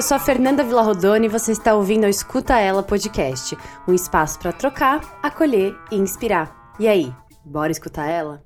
eu sou a Fernanda Villarrodone e você está ouvindo o Escuta Ela Podcast, um espaço para trocar, acolher e inspirar. E aí, bora escutar ela?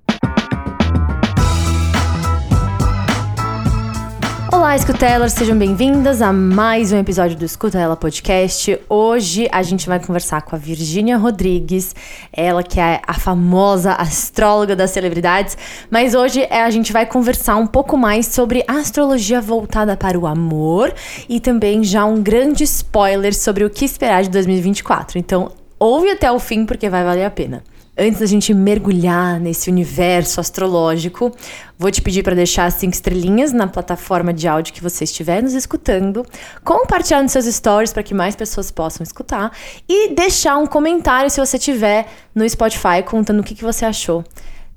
Olá, escutelas, sejam bem-vindas a mais um episódio do Escuta Ela Podcast. Hoje a gente vai conversar com a Virgínia Rodrigues, ela que é a famosa astróloga das celebridades, mas hoje é, a gente vai conversar um pouco mais sobre astrologia voltada para o amor e também já um grande spoiler sobre o que esperar de 2024. Então, ouve até o fim porque vai valer a pena. Antes da gente mergulhar nesse universo astrológico, vou te pedir para deixar cinco estrelinhas na plataforma de áudio que você estiver nos escutando, compartilhar nos seus stories para que mais pessoas possam escutar e deixar um comentário se você tiver no Spotify contando o que, que você achou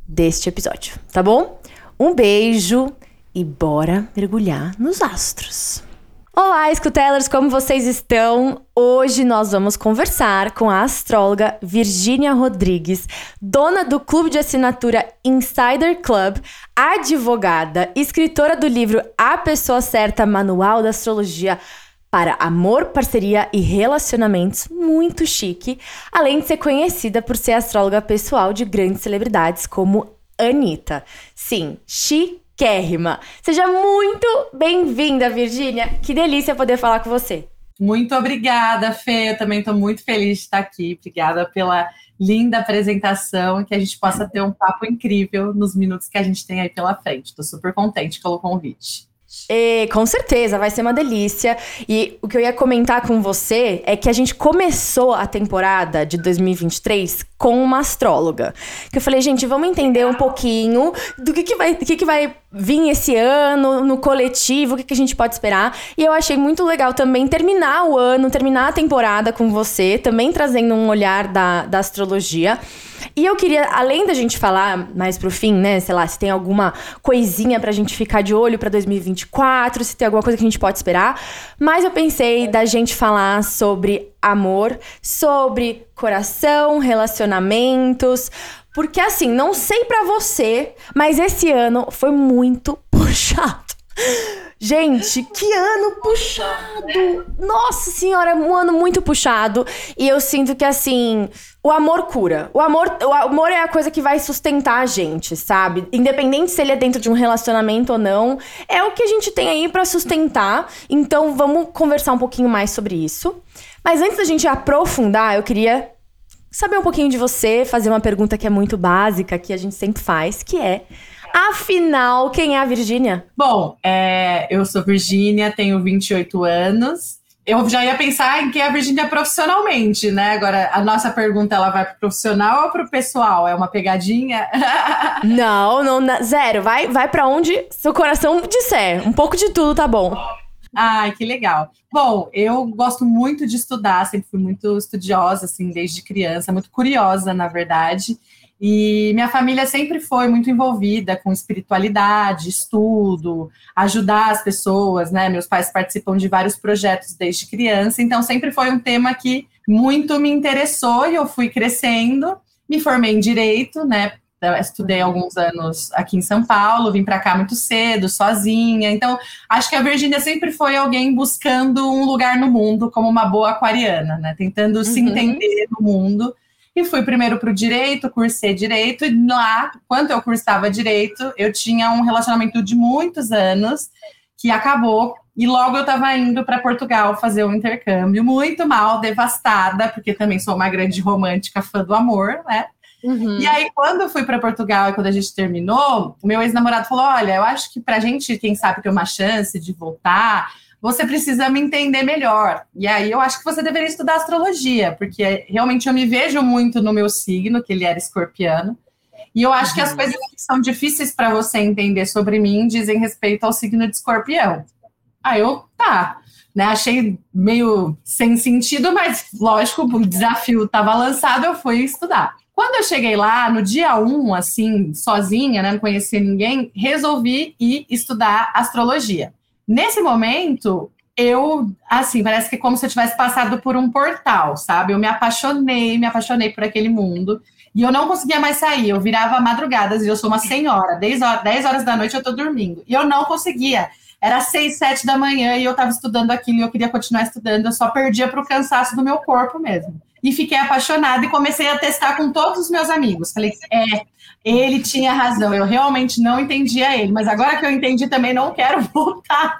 deste episódio, tá bom? Um beijo e bora mergulhar nos astros. Olá, escutelers, como vocês estão? Hoje nós vamos conversar com a astróloga Virgínia Rodrigues, dona do clube de assinatura Insider Club, advogada, escritora do livro A Pessoa Certa Manual da Astrologia para Amor, Parceria e Relacionamentos, muito chique, além de ser conhecida por ser astróloga pessoal de grandes celebridades como Anitta. Sim, chique chiquérrima. Seja muito bem-vinda, Virgínia. Que delícia poder falar com você. Muito obrigada, Fê. Eu também estou muito feliz de estar aqui. Obrigada pela linda apresentação e que a gente possa ter um papo incrível nos minutos que a gente tem aí pela frente. Estou super contente pelo convite. E, com certeza, vai ser uma delícia. E o que eu ia comentar com você é que a gente começou a temporada de 2023 com uma astróloga. Que eu falei, gente, vamos entender um pouquinho do que, que, vai, que, que vai vir esse ano no coletivo, o que, que a gente pode esperar. E eu achei muito legal também terminar o ano, terminar a temporada com você, também trazendo um olhar da, da astrologia. E eu queria, além da gente falar mais pro fim, né, sei lá, se tem alguma coisinha pra gente ficar de olho pra 2024, se tem alguma coisa que a gente pode esperar, mas eu pensei da gente falar sobre amor, sobre coração, relacionamentos, porque assim, não sei para você, mas esse ano foi muito puxado. Gente, que ano puxado! Nossa senhora, um ano muito puxado. E eu sinto que assim, o amor cura. O amor, o amor é a coisa que vai sustentar a gente, sabe? Independente se ele é dentro de um relacionamento ou não, é o que a gente tem aí para sustentar. Então, vamos conversar um pouquinho mais sobre isso. Mas antes da gente aprofundar, eu queria saber um pouquinho de você, fazer uma pergunta que é muito básica, que a gente sempre faz, que é Afinal, quem é a Virgínia? Bom, é, eu sou Virgínia, tenho 28 anos. Eu já ia pensar em quem é a Virgínia profissionalmente, né? Agora, a nossa pergunta, ela vai pro profissional ou pro pessoal? É uma pegadinha? não, não, zero. Vai, vai para onde seu coração disser. Um pouco de tudo tá bom. Ai, que legal. Bom, eu gosto muito de estudar, sempre fui muito estudiosa, assim, desde criança, muito curiosa, na verdade. E minha família sempre foi muito envolvida com espiritualidade, estudo, ajudar as pessoas, né? Meus pais participam de vários projetos desde criança, então sempre foi um tema que muito me interessou e eu fui crescendo. Me formei em direito, né? estudei alguns anos aqui em São Paulo, vim para cá muito cedo, sozinha. Então, acho que a Virgínia sempre foi alguém buscando um lugar no mundo como uma boa aquariana, né? Tentando uhum. se entender no mundo e fui primeiro para o direito, cursei direito, e lá, quando eu cursava direito, eu tinha um relacionamento de muitos anos que acabou, e logo eu estava indo para Portugal fazer um intercâmbio, muito mal, devastada, porque também sou uma grande romântica fã do amor, né? Uhum. E aí, quando eu fui para Portugal e quando a gente terminou, o meu ex-namorado falou: Olha, eu acho que para a gente, quem sabe, ter uma chance de voltar, você precisa me entender melhor. E aí eu acho que você deveria estudar astrologia, porque realmente eu me vejo muito no meu signo, que ele era escorpiano. E eu acho uhum. que as uhum. coisas que são difíceis para você entender sobre mim dizem respeito ao signo de escorpião. Aí eu, tá. Né, achei meio sem sentido, mas lógico, o desafio estava lançado, eu fui estudar. Quando eu cheguei lá, no dia 1, um, assim, sozinha, né, não conhecia ninguém, resolvi ir estudar astrologia. Nesse momento, eu, assim, parece que como se eu tivesse passado por um portal, sabe? Eu me apaixonei, me apaixonei por aquele mundo. E eu não conseguia mais sair. Eu virava madrugadas e eu sou uma senhora. 10 horas, 10 horas da noite eu tô dormindo. E eu não conseguia era seis, sete da manhã e eu estava estudando aquilo e eu queria continuar estudando, eu só perdia para o cansaço do meu corpo mesmo. E fiquei apaixonada e comecei a testar com todos os meus amigos. Falei, é, ele tinha razão, eu realmente não entendia ele, mas agora que eu entendi também não quero voltar.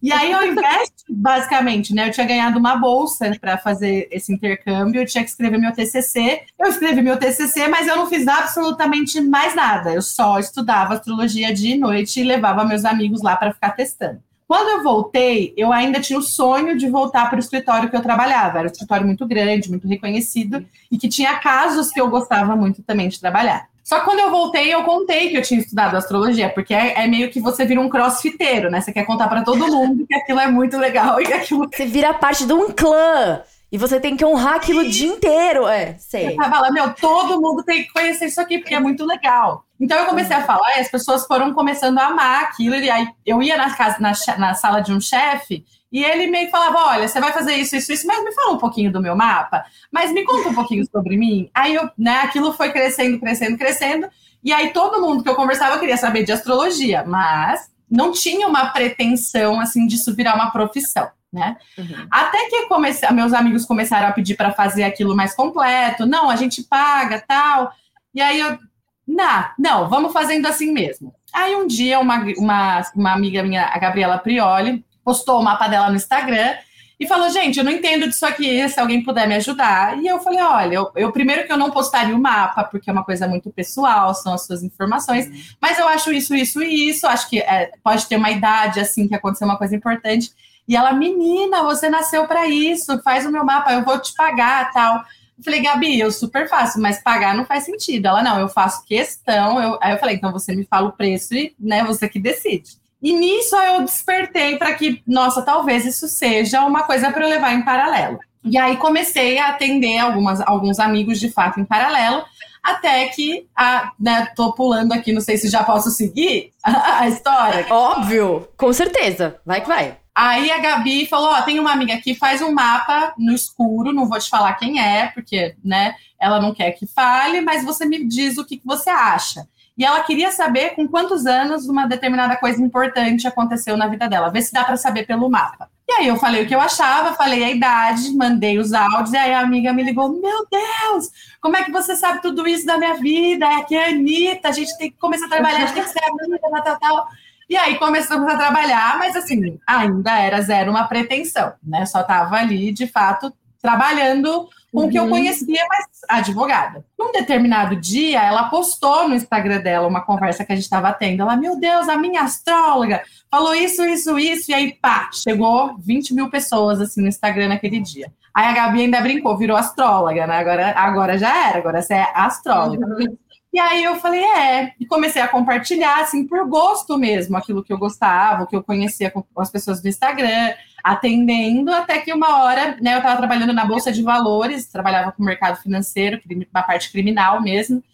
e aí eu investe, basicamente, né? Eu tinha ganhado uma bolsa para fazer esse intercâmbio, eu tinha que escrever meu TCC. Eu escrevi meu TCC, mas eu não fiz absolutamente mais nada. Eu só estudava astrologia de noite e levava meus amigos lá para ficar testando. Quando eu voltei, eu ainda tinha o sonho de voltar para o escritório que eu trabalhava. Era um escritório muito grande, muito reconhecido, e que tinha casos que eu gostava muito também de trabalhar. Só que quando eu voltei, eu contei que eu tinha estudado astrologia, porque é, é meio que você vira um crossfiteiro, né? Você quer contar para todo mundo que aquilo é muito legal e que aquilo. Você vira parte de um clã. E você tem que honrar aquilo o dia inteiro. É, sei. Você fala, meu, todo mundo tem que conhecer isso aqui, porque é muito legal. Então eu comecei a falar e as pessoas foram começando a amar aquilo. E aí eu ia na, casa, na, na sala de um chefe e ele meio que falava: olha, você vai fazer isso, isso, isso, mas me fala um pouquinho do meu mapa, mas me conta um pouquinho sobre mim. Aí eu, né, aquilo foi crescendo, crescendo, crescendo. E aí todo mundo que eu conversava queria saber de astrologia, mas não tinha uma pretensão assim disso virar uma profissão. Né? Uhum. Até que comece... meus amigos começaram a pedir para fazer aquilo mais completo, não, a gente paga, tal. E aí eu, não, não, vamos fazendo assim mesmo. Aí um dia uma, uma, uma amiga minha, a Gabriela Prioli, postou o mapa dela no Instagram e falou: gente, eu não entendo disso aqui, se alguém puder me ajudar. E eu falei: olha, eu, eu, primeiro que eu não postaria o mapa, porque é uma coisa muito pessoal, são as suas informações, uhum. mas eu acho isso, isso e isso. Acho que é, pode ter uma idade assim que aconteceu uma coisa importante. E ela, menina, você nasceu para isso, faz o meu mapa, eu vou te pagar tal. Eu falei, Gabi, eu super faço, mas pagar não faz sentido. Ela, não, eu faço questão. Eu... Aí eu falei, então você me fala o preço e né, você que decide. E nisso eu despertei para que, nossa, talvez isso seja uma coisa para eu levar em paralelo. E aí comecei a atender algumas, alguns amigos de fato em paralelo, até que a, né, tô pulando aqui, não sei se já posso seguir a, a história. Óbvio, com certeza. Vai que vai. Aí a Gabi falou: Ó, tem uma amiga aqui, faz um mapa no escuro, não vou te falar quem é, porque, né, ela não quer que fale, mas você me diz o que, que você acha. E ela queria saber com quantos anos uma determinada coisa importante aconteceu na vida dela, ver se dá para saber pelo mapa. E aí eu falei o que eu achava, falei a idade, mandei os áudios, e aí a amiga me ligou: Meu Deus, como é que você sabe tudo isso da minha vida? É aqui é a Anitta, a gente tem que começar a trabalhar, a gente tem que ser amiga, tal, tal, tal. E aí começamos a trabalhar, mas assim, ainda era zero uma pretensão, né? Só estava ali, de fato, trabalhando com o que eu uhum. conhecia, mas advogada. Num determinado dia, ela postou no Instagram dela uma conversa que a gente estava tendo. Ela, meu Deus, a minha astróloga falou isso, isso, isso, e aí, pá, chegou 20 mil pessoas assim no Instagram naquele dia. Aí a Gabi ainda brincou, virou astróloga, né? Agora, agora já era, agora você é astróloga. Uhum. E aí eu falei, é, e comecei a compartilhar, assim, por gosto mesmo, aquilo que eu gostava, o que eu conhecia com as pessoas do Instagram, atendendo, até que uma hora, né, eu estava trabalhando na Bolsa de Valores, trabalhava com o mercado financeiro, uma parte criminal mesmo,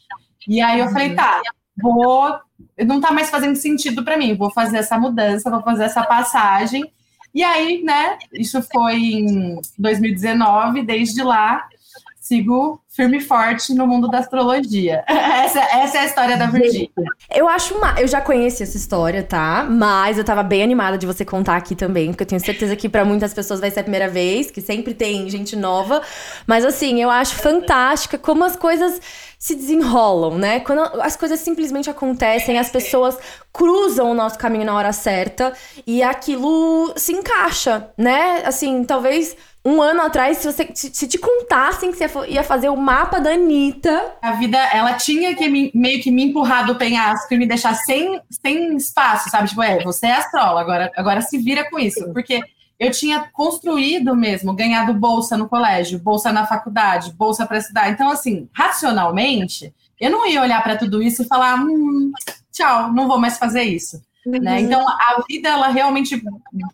e aí eu falei, tá, vou, não tá mais fazendo sentido para mim, vou fazer essa mudança, vou fazer essa passagem, e aí, né, isso foi em 2019, desde lá, sigo firme e forte no mundo da astrologia. essa, essa é a história da Virgínia. Eu acho uma. Eu já conheci essa história, tá? Mas eu tava bem animada de você contar aqui também, porque eu tenho certeza que para muitas pessoas vai ser a primeira vez, que sempre tem gente nova. Mas assim, eu acho fantástica como as coisas se desenrolam, né? Quando as coisas simplesmente acontecem, as pessoas cruzam o nosso caminho na hora certa e aquilo se encaixa, né? Assim, talvez um ano atrás, se, você, se, se, te contassem que você ia fazer o mapa da Anitta. A vida, ela tinha que me, meio que me empurrar do penhasco e me deixar sem, sem espaço, sabe? Tipo, é, você é astróloga, agora, agora se vira com isso. Porque eu tinha construído mesmo, ganhado bolsa no colégio, bolsa na faculdade, bolsa para estudar. Então, assim, racionalmente, eu não ia olhar para tudo isso e falar, hum, tchau, não vou mais fazer isso. Uhum. Né? Então, a vida, ela realmente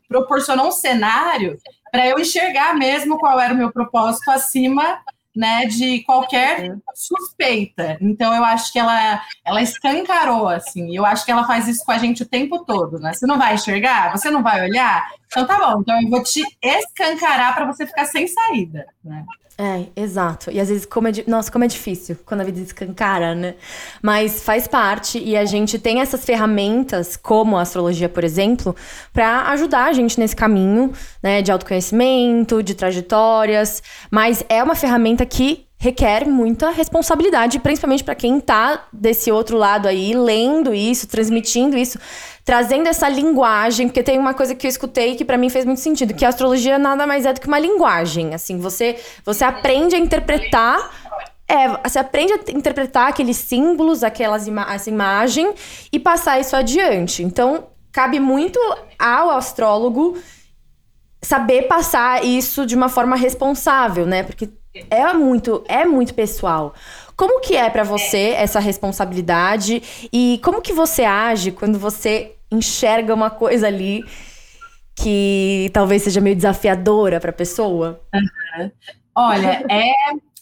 proporcionou um cenário para eu enxergar mesmo qual era o meu propósito acima né, de qualquer suspeita. Então eu acho que ela ela escancarou assim. Eu acho que ela faz isso com a gente o tempo todo, né? Você não vai enxergar, você não vai olhar. Então tá bom. Então eu vou te escancarar para você ficar sem saída, né? É, exato. E às vezes, como é, nossa, como é difícil quando a vida escancara, né? Mas faz parte e a gente tem essas ferramentas, como a astrologia, por exemplo, para ajudar a gente nesse caminho, né, de autoconhecimento, de trajetórias. Mas é uma ferramenta que requer muita responsabilidade, principalmente para quem está desse outro lado aí, lendo isso, transmitindo isso, trazendo essa linguagem, porque tem uma coisa que eu escutei que para mim fez muito sentido, que a astrologia nada mais é do que uma linguagem, assim, você você aprende a interpretar é, você aprende a interpretar aqueles símbolos, aquelas ima essa imagem e passar isso adiante. Então, cabe muito ao astrólogo saber passar isso de uma forma responsável, né? Porque é muito, é muito pessoal. Como que é para você essa responsabilidade e como que você age quando você enxerga uma coisa ali que talvez seja meio desafiadora para a pessoa? Uhum. Olha, é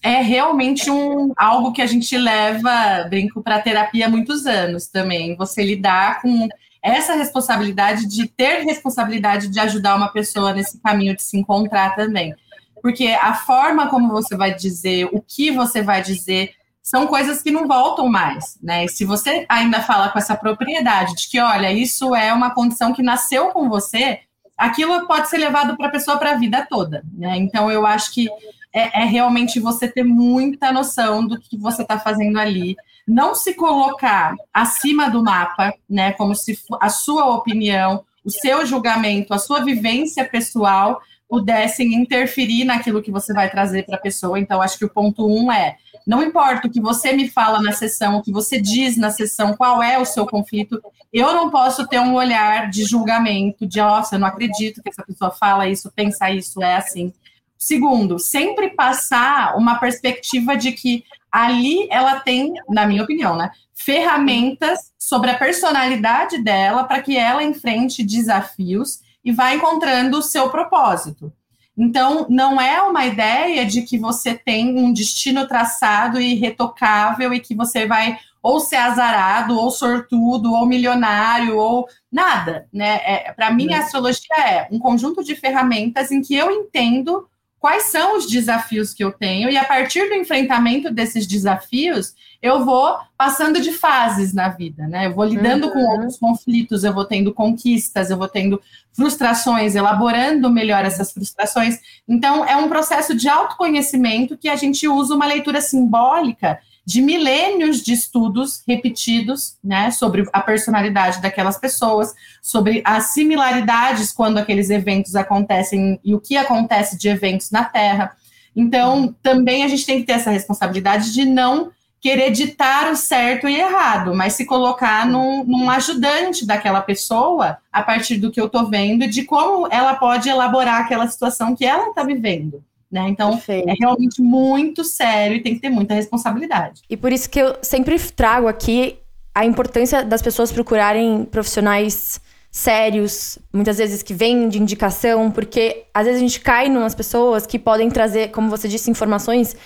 é realmente um algo que a gente leva, brinco, para terapia há muitos anos também. Você lidar com essa responsabilidade de ter responsabilidade de ajudar uma pessoa nesse caminho de se encontrar também porque a forma como você vai dizer, o que você vai dizer, são coisas que não voltam mais, né? E se você ainda fala com essa propriedade de que, olha, isso é uma condição que nasceu com você, aquilo pode ser levado para a pessoa para a vida toda, né? Então eu acho que é, é realmente você ter muita noção do que você está fazendo ali, não se colocar acima do mapa, né? Como se a sua opinião, o seu julgamento, a sua vivência pessoal pudessem interferir naquilo que você vai trazer para a pessoa. Então, acho que o ponto um é: não importa o que você me fala na sessão, o que você diz na sessão, qual é o seu conflito, eu não posso ter um olhar de julgamento, de, nossa, eu não acredito que essa pessoa fala isso, pensa isso, é assim. Segundo, sempre passar uma perspectiva de que ali ela tem, na minha opinião, né, ferramentas sobre a personalidade dela para que ela enfrente desafios e vai encontrando o seu propósito. Então, não é uma ideia de que você tem um destino traçado e retocável e que você vai ou ser azarado, ou sortudo, ou milionário, ou nada, né? É, Para mim, a astrologia é um conjunto de ferramentas em que eu entendo quais são os desafios que eu tenho, e a partir do enfrentamento desses desafios, eu vou passando de fases na vida, né? Eu vou lidando uhum. com outros conflitos, eu vou tendo conquistas, eu vou tendo frustrações, elaborando melhor essas frustrações. Então, é um processo de autoconhecimento que a gente usa uma leitura simbólica de milênios de estudos repetidos, né, sobre a personalidade daquelas pessoas, sobre as similaridades quando aqueles eventos acontecem e o que acontece de eventos na Terra. Então, também a gente tem que ter essa responsabilidade de não querer ditar o certo e errado, mas se colocar num, num ajudante daquela pessoa a partir do que eu estou vendo e de como ela pode elaborar aquela situação que ela está vivendo. Né? Então, Perfeito. é realmente muito sério e tem que ter muita responsabilidade. E por isso que eu sempre trago aqui a importância das pessoas procurarem profissionais sérios, muitas vezes que vêm de indicação, porque às vezes a gente cai em umas pessoas que podem trazer, como você disse, informações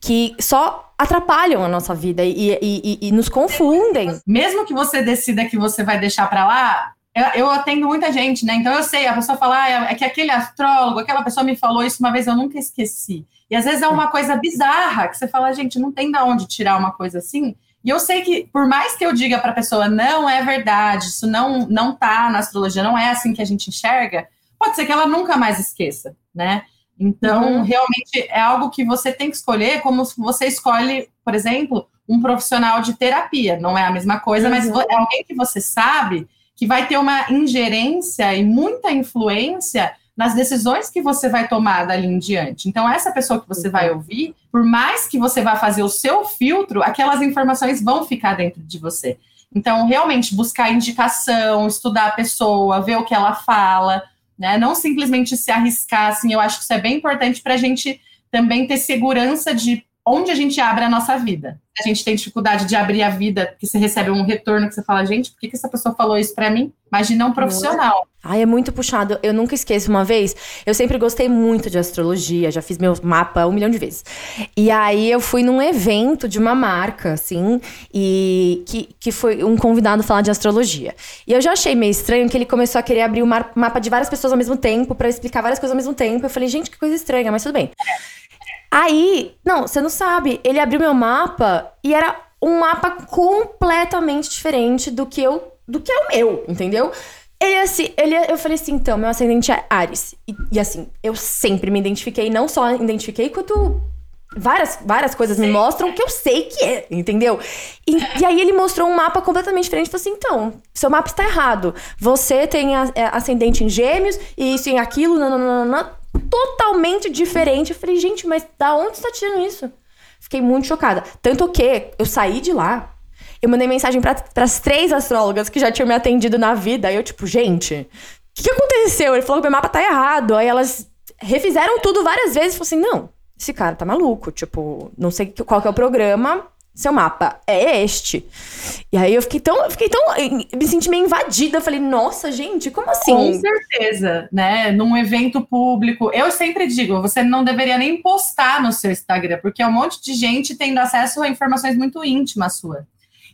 que só atrapalham a nossa vida e, e, e, e nos confundem. Mesmo que você decida que você vai deixar para lá, eu, eu, atendo muita gente, né? Então eu sei, a pessoa fala, ah, é que aquele astrólogo, aquela pessoa me falou isso uma vez, eu nunca esqueci. E às vezes é uma coisa bizarra, que você fala, gente, não tem da onde tirar uma coisa assim. E eu sei que, por mais que eu diga para a pessoa, não é verdade, isso não, não tá na astrologia, não é assim que a gente enxerga, pode ser que ela nunca mais esqueça, né? Então, uhum. realmente é algo que você tem que escolher, como se você escolhe, por exemplo, um profissional de terapia. Não é a mesma coisa, uhum. mas é alguém que você sabe que vai ter uma ingerência e muita influência nas decisões que você vai tomar dali em diante. Então, essa pessoa que você vai ouvir, por mais que você vá fazer o seu filtro, aquelas informações vão ficar dentro de você. Então, realmente, buscar indicação, estudar a pessoa, ver o que ela fala, né? Não simplesmente se arriscar, assim, eu acho que isso é bem importante para a gente também ter segurança de onde a gente abre a nossa vida. A gente tem dificuldade de abrir a vida, porque você recebe um retorno que você fala, gente, por que, que essa pessoa falou isso para mim? Imagina um profissional. Ai, é muito puxado. Eu nunca esqueço uma vez, eu sempre gostei muito de astrologia, já fiz meu mapa um milhão de vezes. E aí eu fui num evento de uma marca, assim, e que, que foi um convidado falar de astrologia. E eu já achei meio estranho que ele começou a querer abrir o mapa de várias pessoas ao mesmo tempo, para explicar várias coisas ao mesmo tempo. Eu falei, gente, que coisa estranha, mas tudo bem. Aí, não, você não sabe, ele abriu meu mapa e era um mapa completamente diferente do que eu, do que é o meu, entendeu? Ele assim, ele, eu falei assim, então, meu ascendente é Ares. E, e assim, eu sempre me identifiquei, não só identifiquei, quanto várias, várias coisas me mostram que eu sei que é, entendeu? E, e aí ele mostrou um mapa completamente diferente. Falei assim, então, seu mapa está errado. Você tem a, é, ascendente em gêmeos, e isso e aquilo, nananana, totalmente diferente. Eu falei, gente, mas da onde você tá tirando isso? Fiquei muito chocada. Tanto que eu saí de lá, eu mandei mensagem para as três astrólogas que já tinham me atendido na vida. Aí eu, tipo, gente, o que, que aconteceu? Ele falou que meu mapa tá errado. Aí elas refizeram tudo várias vezes e falaram assim: não, esse cara tá maluco. Tipo, não sei qual que é o programa, seu mapa é este. E aí eu fiquei tão, eu fiquei tão, me senti meio invadida. Eu falei, nossa, gente, como assim? Com certeza, né? Num evento público. Eu sempre digo, você não deveria nem postar no seu Instagram, porque é um monte de gente tendo acesso a informações muito íntimas sua.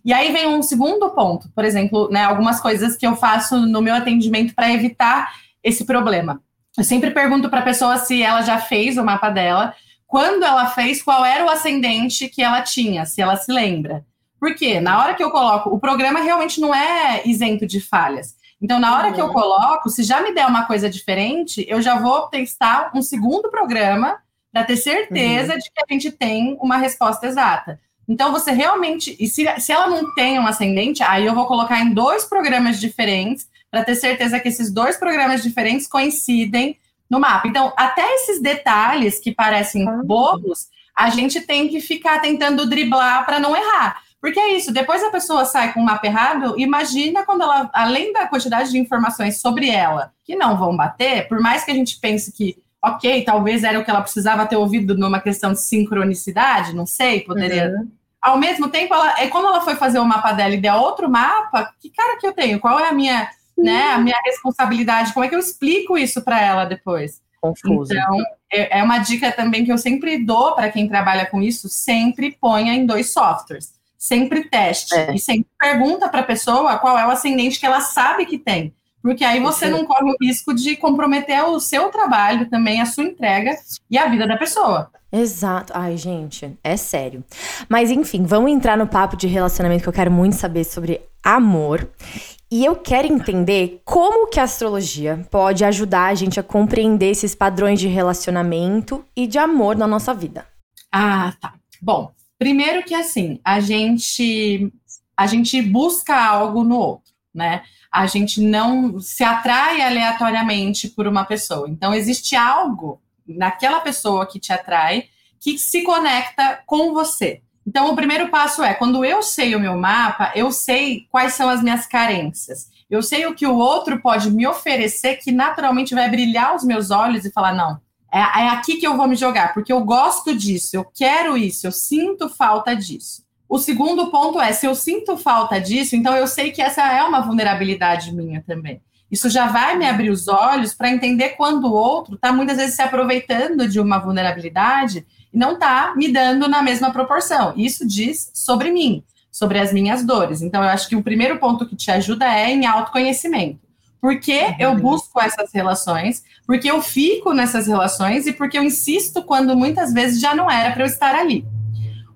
E aí vem um segundo ponto, por exemplo, né, algumas coisas que eu faço no meu atendimento para evitar esse problema. Eu sempre pergunto para a pessoa se ela já fez o mapa dela, quando ela fez, qual era o ascendente que ela tinha, se ela se lembra. Porque na hora que eu coloco, o programa realmente não é isento de falhas. Então, na hora que eu uhum. coloco, se já me der uma coisa diferente, eu já vou testar um segundo programa para ter certeza uhum. de que a gente tem uma resposta exata. Então, você realmente. E se, se ela não tem um ascendente, aí eu vou colocar em dois programas diferentes para ter certeza que esses dois programas diferentes coincidem no mapa. Então, até esses detalhes que parecem ah. bobos, a gente tem que ficar tentando driblar para não errar. Porque é isso, depois a pessoa sai com o mapa errado, imagina quando ela, além da quantidade de informações sobre ela, que não vão bater, por mais que a gente pense que, ok, talvez era o que ela precisava ter ouvido numa questão de sincronicidade, não sei, poderia. Uhum. Ao mesmo tempo, ela, é quando ela foi fazer o mapa dela e der outro mapa, que cara que eu tenho? Qual é a minha né, a minha responsabilidade, como é que eu explico isso para ela depois? Confuso. Então, é, é uma dica também que eu sempre dou para quem trabalha com isso, sempre ponha em dois softwares. Sempre teste é. e sempre pergunta para a pessoa qual é o ascendente que ela sabe que tem. Porque aí você não corre o risco de comprometer o seu trabalho também, a sua entrega e a vida da pessoa. Exato. Ai, gente, é sério. Mas enfim, vamos entrar no papo de relacionamento que eu quero muito saber sobre amor. E eu quero entender como que a astrologia pode ajudar a gente a compreender esses padrões de relacionamento e de amor na nossa vida. Ah, tá. Bom, primeiro que assim, a gente a gente busca algo no outro, né? A gente não se atrai aleatoriamente por uma pessoa. Então existe algo naquela pessoa que te atrai que se conecta com você. Então, o primeiro passo é: quando eu sei o meu mapa, eu sei quais são as minhas carências. Eu sei o que o outro pode me oferecer que naturalmente vai brilhar os meus olhos e falar: não, é, é aqui que eu vou me jogar, porque eu gosto disso, eu quero isso, eu sinto falta disso. O segundo ponto é: se eu sinto falta disso, então eu sei que essa é uma vulnerabilidade minha também. Isso já vai me abrir os olhos para entender quando o outro está muitas vezes se aproveitando de uma vulnerabilidade e não está me dando na mesma proporção. Isso diz sobre mim, sobre as minhas dores. Então, eu acho que o primeiro ponto que te ajuda é em autoconhecimento. Por que uhum. eu busco essas relações? Porque eu fico nessas relações e porque eu insisto quando muitas vezes já não era para eu estar ali.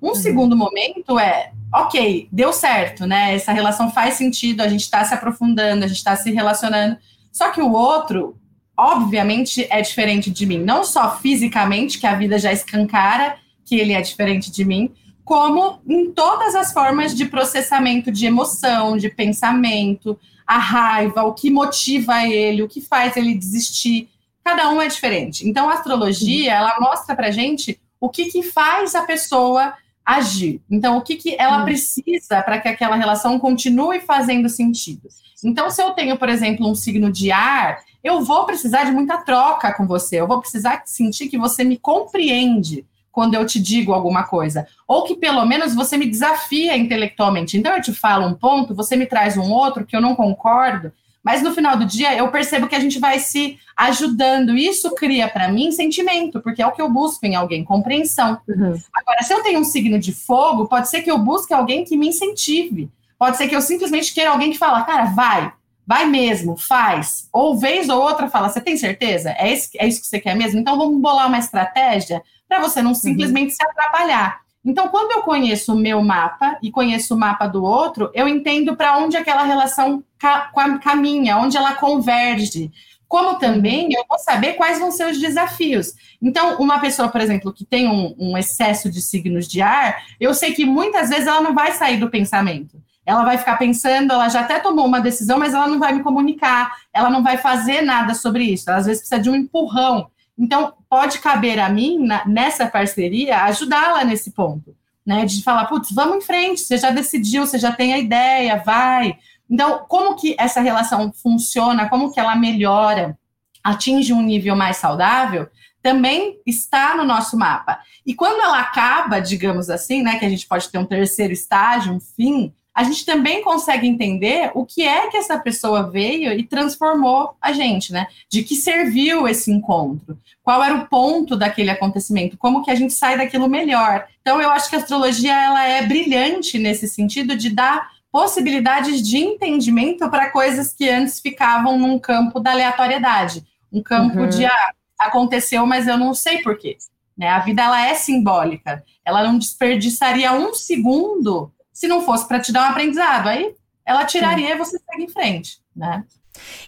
Um uhum. segundo momento é, ok, deu certo, né? Essa relação faz sentido, a gente está se aprofundando, a gente está se relacionando. Só que o outro obviamente é diferente de mim, não só fisicamente, que a vida já escancara que ele é diferente de mim, como em todas as formas de processamento de emoção, de pensamento, a raiva, o que motiva ele, o que faz ele desistir. Cada um é diferente. Então, a astrologia, ela mostra pra gente o que, que faz a pessoa agir. Então, o que, que ela precisa para que aquela relação continue fazendo sentido. Então, se eu tenho, por exemplo, um signo de ar, eu vou precisar de muita troca com você, eu vou precisar sentir que você me compreende quando eu te digo alguma coisa, ou que pelo menos você me desafia intelectualmente. Então eu te falo um ponto, você me traz um outro que eu não concordo, mas no final do dia eu percebo que a gente vai se ajudando. Isso cria para mim sentimento, porque é o que eu busco em alguém, compreensão. Uhum. Agora, se eu tenho um signo de fogo, pode ser que eu busque alguém que me incentive. Pode ser que eu simplesmente queira alguém que fala, cara, vai, vai mesmo, faz. Ou vez ou outra fala, você tem certeza? É isso, é isso que você quer mesmo? Então vamos bolar uma estratégia para você não uhum. simplesmente uhum. se atrapalhar. Então, quando eu conheço o meu mapa e conheço o mapa do outro, eu entendo para onde aquela relação ca caminha, onde ela converge. Como também eu vou saber quais vão ser os desafios. Então, uma pessoa, por exemplo, que tem um, um excesso de signos de ar, eu sei que muitas vezes ela não vai sair do pensamento ela vai ficar pensando, ela já até tomou uma decisão, mas ela não vai me comunicar, ela não vai fazer nada sobre isso. Ela, às vezes precisa de um empurrão. Então, pode caber a mim, na, nessa parceria, ajudá-la nesse ponto, né? De falar, putz, vamos em frente, você já decidiu, você já tem a ideia, vai. Então, como que essa relação funciona, como que ela melhora, atinge um nível mais saudável, também está no nosso mapa. E quando ela acaba, digamos assim, né, que a gente pode ter um terceiro estágio, um fim, a gente também consegue entender o que é que essa pessoa veio e transformou a gente, né? De que serviu esse encontro? Qual era o ponto daquele acontecimento? Como que a gente sai daquilo melhor? Então, eu acho que a astrologia ela é brilhante nesse sentido de dar possibilidades de entendimento para coisas que antes ficavam num campo da aleatoriedade, um campo uhum. de ah, aconteceu, mas eu não sei porquê. Né? A vida ela é simbólica, ela não desperdiçaria um segundo se não fosse para te dar um aprendizado. Aí ela tiraria Sim. e você segue em frente, né?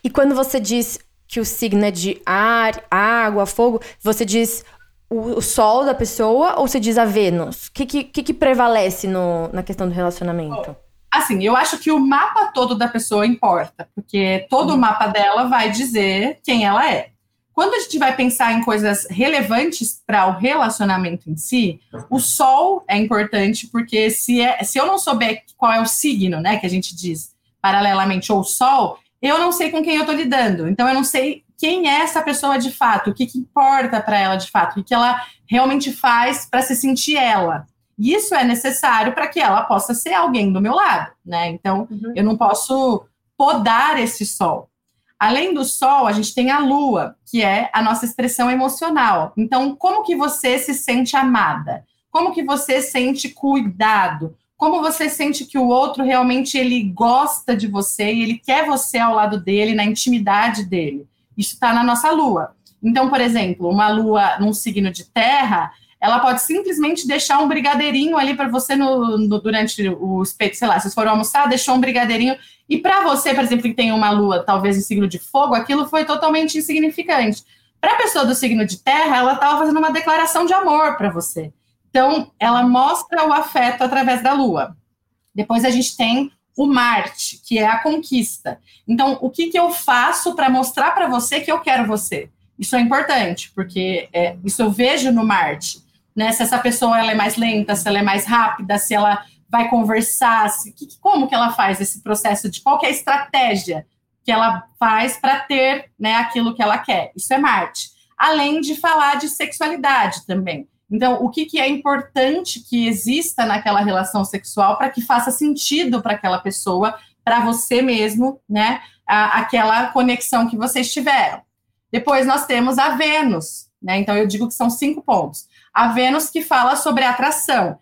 E quando você diz que o signo é de ar, água, fogo, você diz o, o sol da pessoa ou você diz a Vênus? O que, que, que, prevalece no, na questão do relacionamento? Assim, eu acho que o mapa todo da pessoa importa, porque todo o mapa dela vai dizer quem ela é. Quando a gente vai pensar em coisas relevantes para o relacionamento em si, o sol é importante, porque se, é, se eu não souber qual é o signo, né, que a gente diz paralelamente, ou o sol, eu não sei com quem eu estou lidando. Então, eu não sei quem é essa pessoa de fato, o que, que importa para ela de fato, o que, que ela realmente faz para se sentir ela. E isso é necessário para que ela possa ser alguém do meu lado, né? Então, uhum. eu não posso podar esse sol. Além do sol, a gente tem a lua, que é a nossa expressão emocional. Então, como que você se sente amada? Como que você sente cuidado? Como você sente que o outro realmente ele gosta de você e ele quer você ao lado dele, na intimidade dele? Isso está na nossa lua. Então, por exemplo, uma lua num signo de terra, ela pode simplesmente deixar um brigadeirinho ali para você no, no, durante o espeto, sei lá, vocês foram almoçar, deixou um brigadeirinho. E para você, por exemplo, que tem uma lua, talvez em signo de fogo, aquilo foi totalmente insignificante. Para a pessoa do signo de terra, ela estava fazendo uma declaração de amor para você. Então, ela mostra o afeto através da lua. Depois a gente tem o Marte, que é a conquista. Então, o que, que eu faço para mostrar para você que eu quero você? Isso é importante, porque é, isso eu vejo no Marte né? Se essa pessoa ela é mais lenta, se ela é mais rápida, se ela vai conversar, se, que, como que ela faz esse processo de qual é a estratégia que ela faz para ter né, aquilo que ela quer. Isso é Marte. Além de falar de sexualidade também. Então, o que, que é importante que exista naquela relação sexual para que faça sentido para aquela pessoa, para você mesmo, né? A, aquela conexão que vocês tiveram. Depois nós temos a Vênus, né? Então eu digo que são cinco pontos a Vênus que fala sobre atração.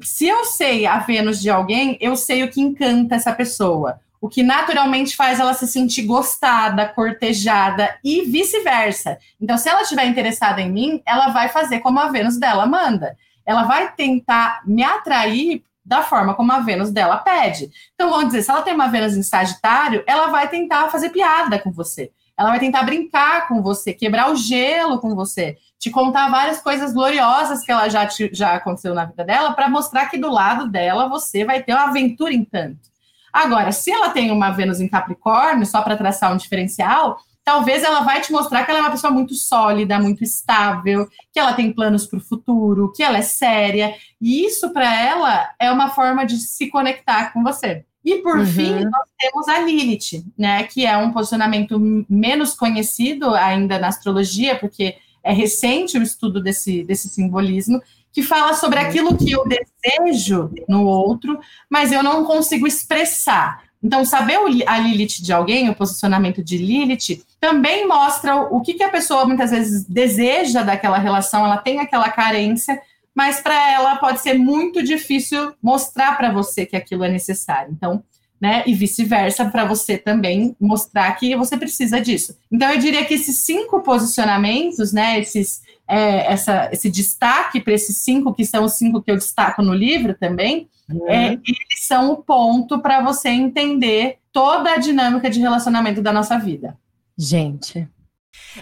Se eu sei a Vênus de alguém, eu sei o que encanta essa pessoa, o que naturalmente faz ela se sentir gostada, cortejada e vice-versa. Então, se ela estiver interessada em mim, ela vai fazer como a Vênus dela manda. Ela vai tentar me atrair da forma como a Vênus dela pede. Então, vamos dizer, se ela tem uma Vênus em Sagitário, ela vai tentar fazer piada com você. Ela vai tentar brincar com você, quebrar o gelo com você te contar várias coisas gloriosas que ela já, te, já aconteceu na vida dela, para mostrar que do lado dela você vai ter uma aventura em tanto. Agora, se ela tem uma Vênus em Capricórnio, só para traçar um diferencial, talvez ela vai te mostrar que ela é uma pessoa muito sólida, muito estável, que ela tem planos para o futuro, que ela é séria, e isso para ela é uma forma de se conectar com você. E por uhum. fim, nós temos a Lilith, né, que é um posicionamento menos conhecido ainda na astrologia, porque é recente o estudo desse, desse simbolismo, que fala sobre aquilo que eu desejo no outro, mas eu não consigo expressar. Então, saber a Lilith de alguém, o posicionamento de Lilith, também mostra o que, que a pessoa muitas vezes deseja daquela relação, ela tem aquela carência, mas para ela pode ser muito difícil mostrar para você que aquilo é necessário. Então, né? E vice-versa, para você também mostrar que você precisa disso. Então, eu diria que esses cinco posicionamentos, né? Esses, é, essa, esse destaque para esses cinco, que são os cinco que eu destaco no livro também, uhum. é, eles são o ponto para você entender toda a dinâmica de relacionamento da nossa vida. Gente,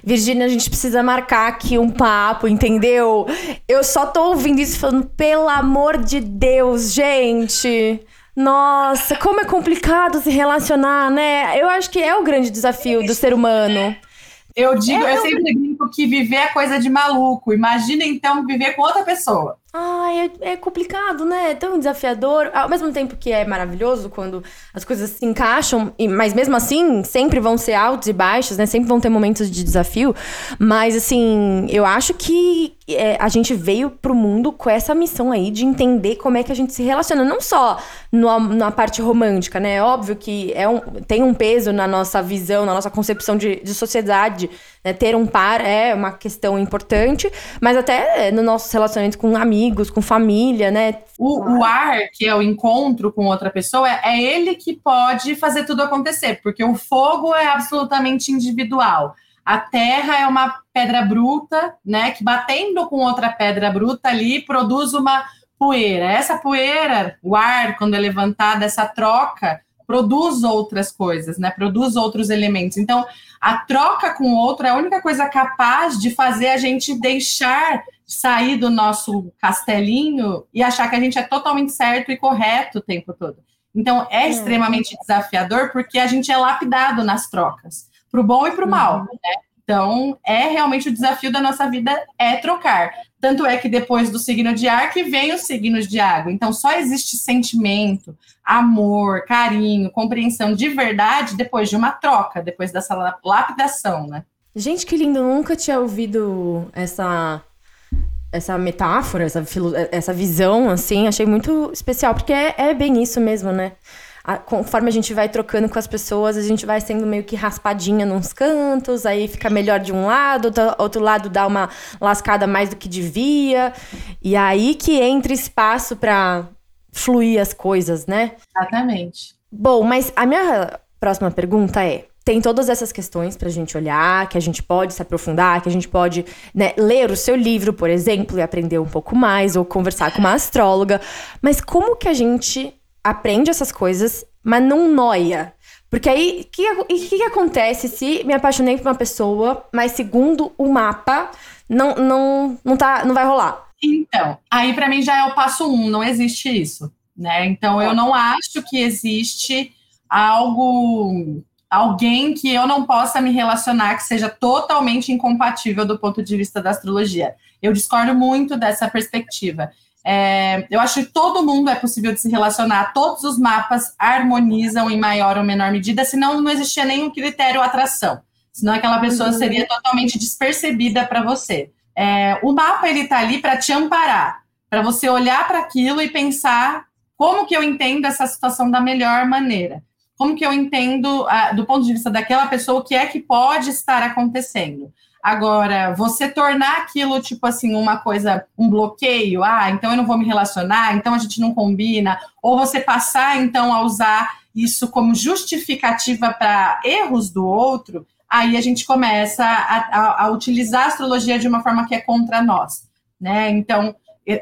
Virgínia, a gente precisa marcar aqui um papo, entendeu? Eu só tô ouvindo isso falando, pelo amor de Deus, gente. Nossa, como é complicado se relacionar, né? Eu acho que é o grande desafio do ser humano. Eu digo, é, eu sempre digo que viver é coisa de maluco. Imagina então viver com outra pessoa. Ai, é, é, complicado, né? É tão desafiador. Ao mesmo tempo que é maravilhoso quando as coisas se encaixam, mas mesmo assim, sempre vão ser altos e baixos, né? Sempre vão ter momentos de desafio. Mas, assim, eu acho que é, a gente veio pro mundo com essa missão aí de entender como é que a gente se relaciona. Não só no, na parte romântica, né? Óbvio que é um, tem um peso na nossa visão, na nossa concepção de, de sociedade. Né? Ter um par é uma questão importante, mas até no nosso relacionamento com amigos amigos, com família, né? O, o ar, que é o encontro com outra pessoa, é, é ele que pode fazer tudo acontecer, porque o fogo é absolutamente individual. A terra é uma pedra bruta, né? Que batendo com outra pedra bruta ali produz uma poeira. Essa poeira, o ar, quando é levantado, essa troca, produz outras coisas, né? Produz outros elementos. Então, a troca com o outro é a única coisa capaz de fazer a gente deixar sair do nosso castelinho e achar que a gente é totalmente certo e correto o tempo todo. Então, é, é. extremamente desafiador porque a gente é lapidado nas trocas, para o bom e para o uhum. mal. Né? Então, é realmente o desafio da nossa vida é trocar. Tanto é que depois do signo de ar que vem os signos de água. Então, só existe sentimento, amor, carinho, compreensão de verdade depois de uma troca, depois dessa lapidação, né? Gente, que lindo! Nunca tinha ouvido essa essa metáfora, essa, essa visão, assim, achei muito especial, porque é, é bem isso mesmo, né? A, conforme a gente vai trocando com as pessoas, a gente vai sendo meio que raspadinha nos cantos, aí fica melhor de um lado, do outro lado dá uma lascada mais do que devia, e aí que entra espaço para fluir as coisas, né? Exatamente. Bom, mas a minha próxima pergunta é: tem todas essas questões para a gente olhar, que a gente pode se aprofundar, que a gente pode né, ler o seu livro, por exemplo, e aprender um pouco mais, ou conversar com uma astróloga. Mas como que a gente aprende essas coisas, mas não noia? Porque aí, o que, que, que, acontece se me apaixonei por uma pessoa, mas segundo o mapa, não, não, não, tá, não vai rolar? Então, aí para mim já é o passo um, não existe isso, né? Então, eu não acho que existe algo alguém que eu não possa me relacionar que seja totalmente incompatível do ponto de vista da astrologia. Eu discordo muito dessa perspectiva. É, eu acho que todo mundo é possível de se relacionar, todos os mapas harmonizam em maior ou menor medida, senão não existia nenhum critério atração. Senão aquela pessoa uhum. seria totalmente despercebida para você. É, o mapa ele está ali para te amparar, para você olhar para aquilo e pensar como que eu entendo essa situação da melhor maneira como que eu entendo, ah, do ponto de vista daquela pessoa, o que é que pode estar acontecendo. Agora, você tornar aquilo, tipo assim, uma coisa, um bloqueio, ah, então eu não vou me relacionar, então a gente não combina, ou você passar, então, a usar isso como justificativa para erros do outro, aí a gente começa a, a, a, utilizar a astrologia de uma forma que é contra nós, né? Então,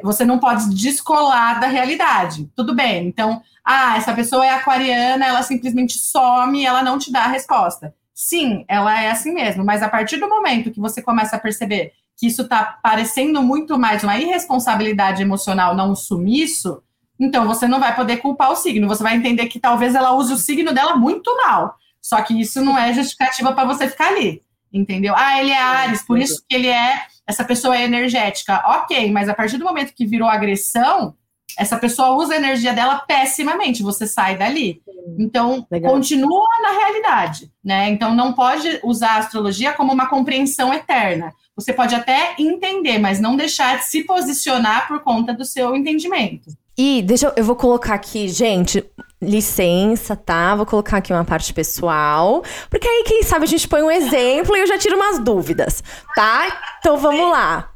você não pode descolar da realidade. Tudo bem, então, ah, essa pessoa é aquariana, ela simplesmente some ela não te dá a resposta. Sim, ela é assim mesmo, mas a partir do momento que você começa a perceber que isso está parecendo muito mais uma irresponsabilidade emocional, não um sumiço, então você não vai poder culpar o signo, você vai entender que talvez ela use o signo dela muito mal. Só que isso não é justificativa para você ficar ali, entendeu? Ah, ele é Ares, por isso que ele é, essa pessoa é energética. Ok, mas a partir do momento que virou agressão, essa pessoa usa a energia dela pessimamente, você sai dali. Então, Legal. continua na realidade, né? Então, não pode usar a astrologia como uma compreensão eterna. Você pode até entender, mas não deixar de se posicionar por conta do seu entendimento. E deixa eu, eu vou colocar aqui, gente, licença, tá? Vou colocar aqui uma parte pessoal, porque aí quem sabe a gente põe um exemplo e eu já tiro umas dúvidas, tá? Então vamos lá.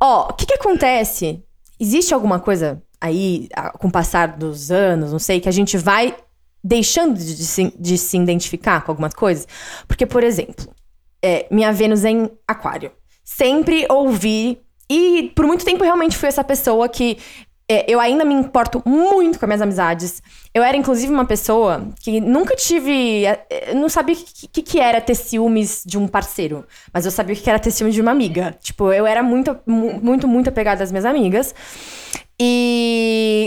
Ó, o que que acontece? Existe alguma coisa aí, com o passar dos anos, não sei, que a gente vai deixando de, se, de se identificar com algumas coisas. Porque, por exemplo, é, minha Vênus é em Aquário. Sempre ouvi. E por muito tempo realmente fui essa pessoa que eu ainda me importo muito com as minhas amizades. Eu era, inclusive, uma pessoa que nunca tive. É, não sabia o que, que, que, era ter ciúmes de um parceiro. Mas eu sabia o que era ter ciúmes de uma amiga. Tipo, eu era muito, muito, muito apegada às minhas amigas. E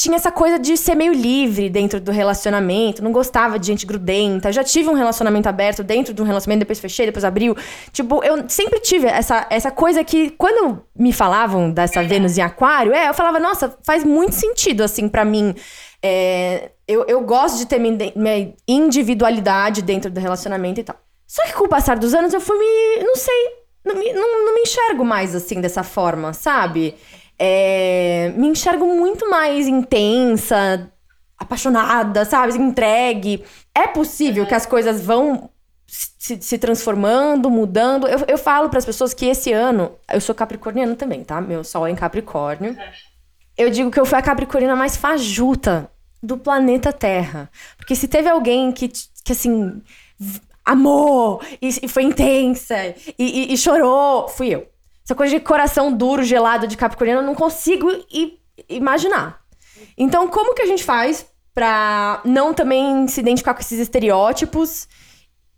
tinha essa coisa de ser meio livre dentro do relacionamento, não gostava de gente grudenta. Eu já tive um relacionamento aberto dentro de um relacionamento, depois fechei, depois abriu. Tipo, eu sempre tive essa, essa coisa que, quando me falavam dessa Vênus em Aquário, é, eu falava, nossa, faz muito sentido, assim, para mim. É, eu, eu gosto de ter minha individualidade dentro do relacionamento e tal. Só que com o passar dos anos eu fui me. Não sei. Não não, não me enxergo mais assim dessa forma, sabe? É, me enxergo muito mais intensa, apaixonada, sabe? Entregue. É possível que as coisas vão se, se transformando, mudando. Eu, eu falo para as pessoas que esse ano. Eu sou capricorniano também, tá? Meu sol é em Capricórnio. Eu digo que eu fui a capricorniana mais fajuta do planeta Terra. Porque se teve alguém que, que assim, amou e, e foi intensa e, e, e chorou, fui eu. Essa coisa de coração duro, gelado de Capricorniano, eu não consigo imaginar. Então, como que a gente faz pra não também se identificar com esses estereótipos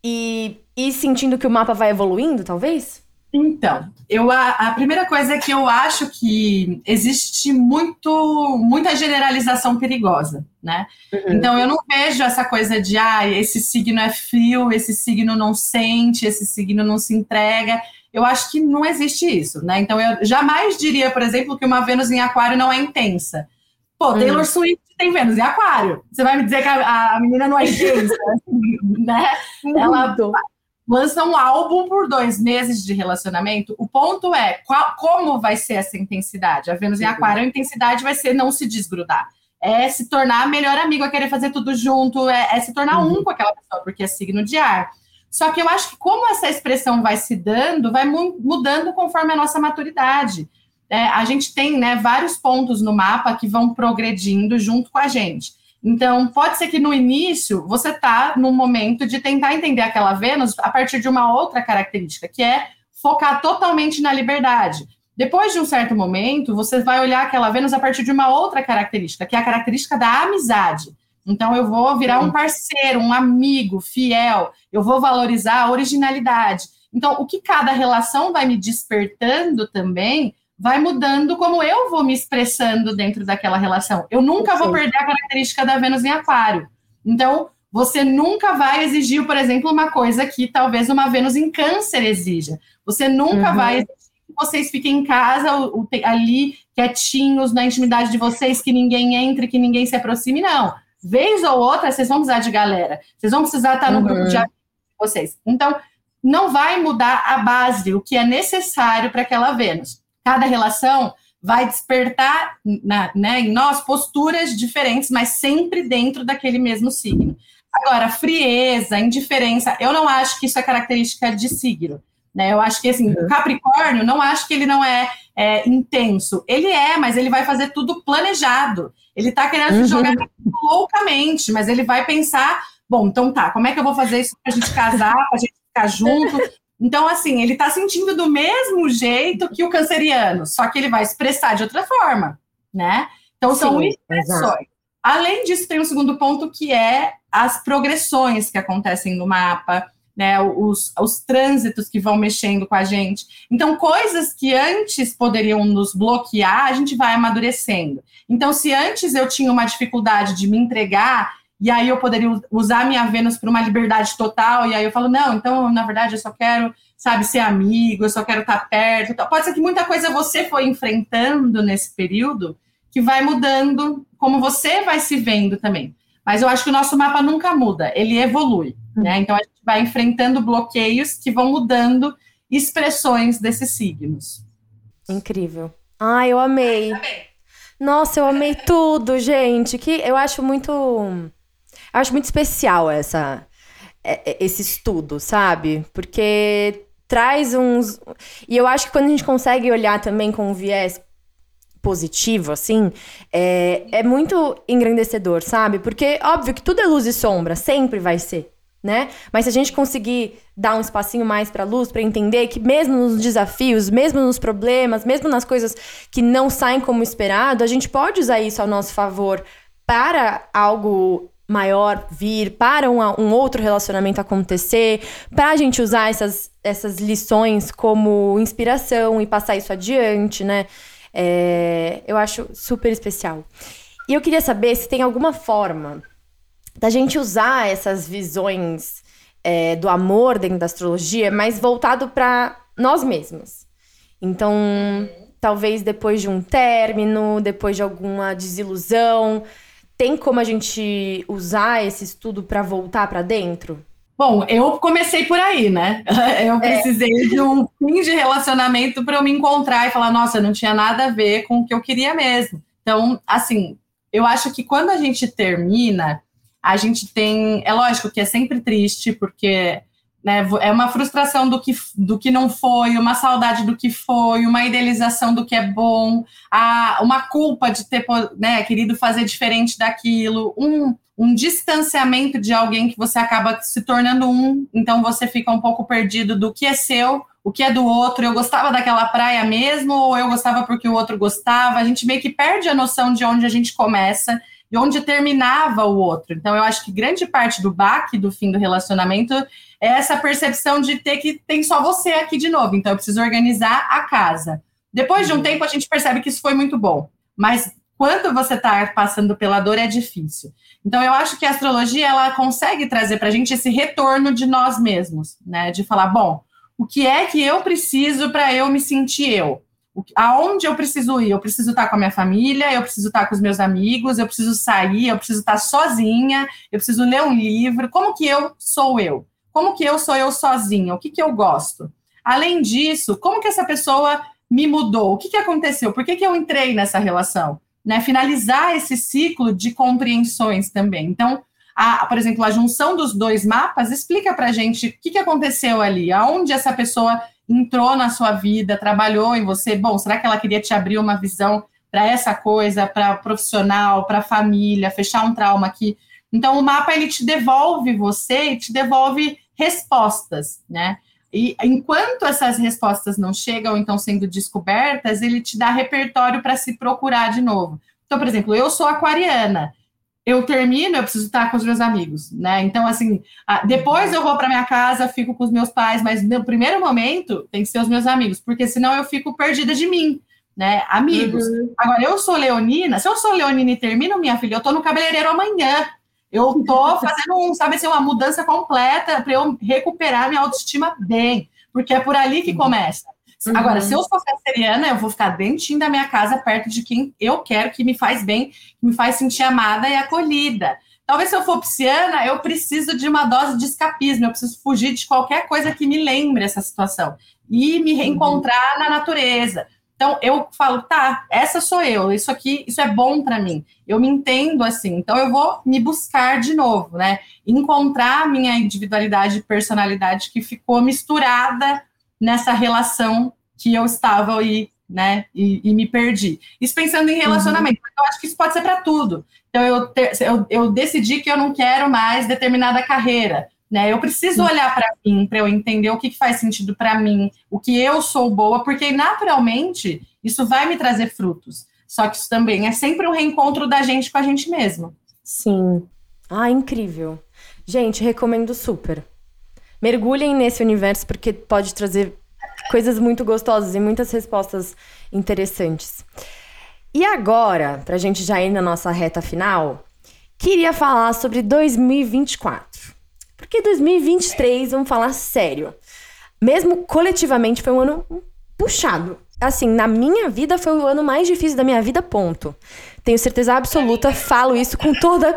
e ir sentindo que o mapa vai evoluindo, talvez? Então, eu, a, a, primeira coisa é que eu acho que existe muito, muita generalização perigosa, né? Uhum. Então, eu não vejo essa coisa de, ah, esse signo é frio, esse signo não sente, esse signo não se entrega eu acho que não existe isso, né? Então eu jamais diria, por exemplo, que uma Vênus em Aquário não é intensa. Pô, Taylor hum. Swift tem Vênus em Aquário. Você vai me dizer que a, a menina não é intensa, né? Ela lança um álbum por dois meses de relacionamento. O ponto é qual, como vai ser essa intensidade. A Vênus em Aquário, a intensidade vai ser não se desgrudar. É se tornar melhor amigo, é querer fazer tudo junto, é, é se tornar uhum. um com aquela pessoa, porque é signo de ar. Só que eu acho que como essa expressão vai se dando, vai mudando conforme a nossa maturidade. É, a gente tem né, vários pontos no mapa que vão progredindo junto com a gente. Então, pode ser que no início você está no momento de tentar entender aquela Vênus a partir de uma outra característica, que é focar totalmente na liberdade. Depois de um certo momento, você vai olhar aquela Vênus a partir de uma outra característica, que é a característica da amizade. Então, eu vou virar um parceiro, um amigo fiel, eu vou valorizar a originalidade. Então, o que cada relação vai me despertando também vai mudando como eu vou me expressando dentro daquela relação. Eu nunca vou perder a característica da Vênus em Aquário. Então, você nunca vai exigir, por exemplo, uma coisa que talvez uma Vênus em Câncer exija. Você nunca uhum. vai exigir que vocês fiquem em casa, ali, quietinhos, na intimidade de vocês, que ninguém entre, que ninguém se aproxime, não vez ou outra, vocês vão precisar de galera. Vocês vão precisar estar no uhum. grupo de amigos de vocês. Então, não vai mudar a base, o que é necessário para aquela Vênus. Cada relação vai despertar na, né, em nós posturas diferentes, mas sempre dentro daquele mesmo signo. Agora, frieza, indiferença, eu não acho que isso é característica de signo. Né? Eu acho que assim, o uhum. Capricórnio, não acho que ele não é, é, intenso. Ele é, mas ele vai fazer tudo planejado. Ele tá querendo uhum. jogar loucamente, mas ele vai pensar: bom, então tá, como é que eu vou fazer isso pra gente casar, pra gente ficar junto? Então, assim, ele tá sentindo do mesmo jeito que o canceriano, só que ele vai expressar de outra forma, né? Então, são Sim, expressões. Exato. Além disso, tem um segundo ponto que é as progressões que acontecem no mapa né, os, os trânsitos que vão mexendo com a gente. Então, coisas que antes poderiam nos bloquear, a gente vai amadurecendo. Então, se antes eu tinha uma dificuldade de me entregar, e aí eu poderia usar minha Vênus para uma liberdade total, e aí eu falo, não, então, na verdade, eu só quero, sabe, ser amigo, eu só quero estar perto. Pode ser que muita coisa você foi enfrentando nesse período que vai mudando como você vai se vendo também. Mas eu acho que o nosso mapa nunca muda, ele evolui. Né? Então a gente vai enfrentando bloqueios que vão mudando expressões desses signos. Incrível. Ai, eu amei. Nossa, eu amei tudo, gente. Que eu acho muito. Eu acho muito especial essa, é, é, esse estudo, sabe? Porque traz uns. E eu acho que quando a gente consegue olhar também com um viés positivo, assim, é, é muito engrandecedor, sabe? Porque, óbvio que tudo é luz e sombra, sempre vai ser, né? Mas se a gente conseguir dar um espacinho mais para luz, para entender que mesmo nos desafios, mesmo nos problemas, mesmo nas coisas que não saem como esperado, a gente pode usar isso ao nosso favor para algo maior vir, para um, um outro relacionamento acontecer, para a gente usar essas, essas lições como inspiração e passar isso adiante, né? É, eu acho super especial. E eu queria saber se tem alguma forma da gente usar essas visões é, do amor dentro da astrologia, mas voltado para nós mesmos. Então, talvez depois de um término, depois de alguma desilusão, tem como a gente usar esse estudo para voltar para dentro? Bom, eu comecei por aí, né? Eu é. precisei é. de um fim de relacionamento para eu me encontrar e falar, nossa, não tinha nada a ver com o que eu queria mesmo. Então, assim, eu acho que quando a gente termina, a gente tem. É lógico que é sempre triste, porque né, é uma frustração do que, do que não foi, uma saudade do que foi, uma idealização do que é bom, a, uma culpa de ter né, querido fazer diferente daquilo, um, um distanciamento de alguém que você acaba se tornando um, então você fica um pouco perdido do que é seu, o que é do outro. Eu gostava daquela praia mesmo, ou eu gostava porque o outro gostava. A gente meio que perde a noção de onde a gente começa e onde terminava o outro. Então, eu acho que grande parte do baque do fim do relacionamento é essa percepção de ter que tem só você aqui de novo. Então, eu preciso organizar a casa. Depois de um uhum. tempo, a gente percebe que isso foi muito bom. Mas quando você está passando pela dor, é difícil. Então, eu acho que a astrologia ela consegue trazer para a gente esse retorno de nós mesmos, né? De falar, bom, o que é que eu preciso para eu me sentir eu? Aonde eu preciso ir? Eu preciso estar com a minha família, eu preciso estar com os meus amigos, eu preciso sair, eu preciso estar sozinha, eu preciso ler um livro. Como que eu sou eu? Como que eu sou eu sozinha? O que, que eu gosto? Além disso, como que essa pessoa me mudou? O que, que aconteceu? Por que, que eu entrei nessa relação? Né? Finalizar esse ciclo de compreensões também. Então, a, por exemplo, a junção dos dois mapas explica para gente o que, que aconteceu ali, aonde essa pessoa entrou na sua vida, trabalhou em você. Bom, será que ela queria te abrir uma visão para essa coisa, para profissional, para família, fechar um trauma aqui? Então, o mapa ele te devolve você e te devolve respostas, né? E enquanto essas respostas não chegam, então sendo descobertas, ele te dá repertório para se procurar de novo. Então, por exemplo, eu sou aquariana eu termino, eu preciso estar com os meus amigos, né? Então, assim, depois eu vou para minha casa, fico com os meus pais, mas no primeiro momento tem que ser os meus amigos, porque senão eu fico perdida de mim, né? Amigos. Uhum. Agora, eu sou leonina, se eu sou leonina e termino, minha filha, eu tô no cabeleireiro amanhã. Eu tô fazendo um, sabe assim, uma mudança completa para eu recuperar minha autoestima bem, porque é por ali que começa. Uhum. Agora, se eu sou canceriana, eu vou ficar dentinho da minha casa, perto de quem eu quero, que me faz bem, que me faz sentir amada e acolhida. Talvez se eu for pisciana, eu preciso de uma dose de escapismo, eu preciso fugir de qualquer coisa que me lembre essa situação e me reencontrar uhum. na natureza. Então eu falo, tá, essa sou eu, isso aqui, isso é bom para mim. Eu me entendo assim, então eu vou me buscar de novo, né? Encontrar a minha individualidade e personalidade que ficou misturada nessa relação que eu estava aí, né, e, e me perdi. Isso pensando em relacionamento, uhum. eu acho que isso pode ser para tudo. Então, eu, eu, eu decidi que eu não quero mais determinada carreira, né? Eu preciso olhar para mim, para eu entender o que, que faz sentido para mim, o que eu sou boa, porque naturalmente isso vai me trazer frutos. Só que isso também é sempre um reencontro da gente com a gente mesmo. Sim. Ah, incrível. Gente, recomendo super mergulhem nesse universo porque pode trazer coisas muito gostosas e muitas respostas interessantes. E agora, para a gente já ir na nossa reta final, queria falar sobre 2024. Porque 2023, vamos falar sério. Mesmo coletivamente, foi um ano puxado. Assim, na minha vida foi o ano mais difícil da minha vida, ponto. Tenho certeza absoluta, falo isso com toda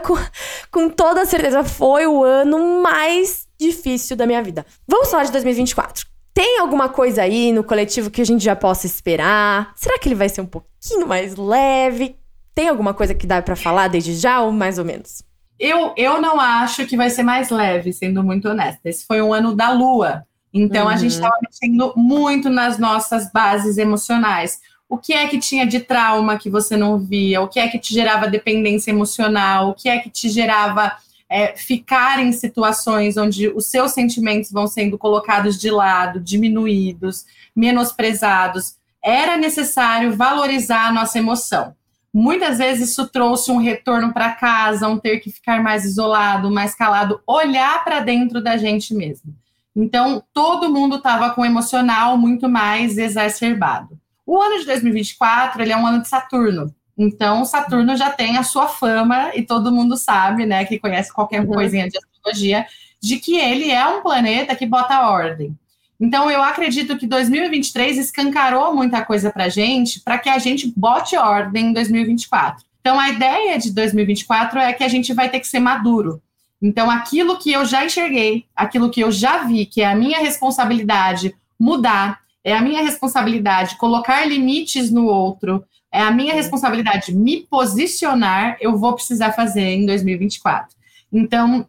com, toda certeza, foi o ano mais difícil da minha vida. Vamos falar de 2024. Tem alguma coisa aí no coletivo que a gente já possa esperar? Será que ele vai ser um pouquinho mais leve? Tem alguma coisa que dá para falar desde já ou mais ou menos? Eu, eu não acho que vai ser mais leve, sendo muito honesta. Esse foi um ano da lua. Então uhum. a gente estava uhum. mexendo muito nas nossas bases emocionais. o que é que tinha de trauma que você não via, o que é que te gerava dependência emocional, o que é que te gerava é, ficar em situações onde os seus sentimentos vão sendo colocados de lado, diminuídos, menosprezados. Era necessário valorizar a nossa emoção. Muitas vezes isso trouxe um retorno para casa, um ter que ficar mais isolado, mais calado, olhar para dentro da gente mesmo. Então, todo mundo estava com o emocional muito mais exacerbado. O ano de 2024, ele é um ano de Saturno. Então, Saturno já tem a sua fama e todo mundo sabe, né, que conhece qualquer uhum. coisinha de astrologia, de que ele é um planeta que bota ordem. Então, eu acredito que 2023 escancarou muita coisa para a gente, para que a gente bote ordem em 2024. Então, a ideia de 2024 é que a gente vai ter que ser maduro. Então, aquilo que eu já enxerguei, aquilo que eu já vi, que é a minha responsabilidade mudar, é a minha responsabilidade colocar limites no outro, é a minha responsabilidade me posicionar, eu vou precisar fazer em 2024. Então,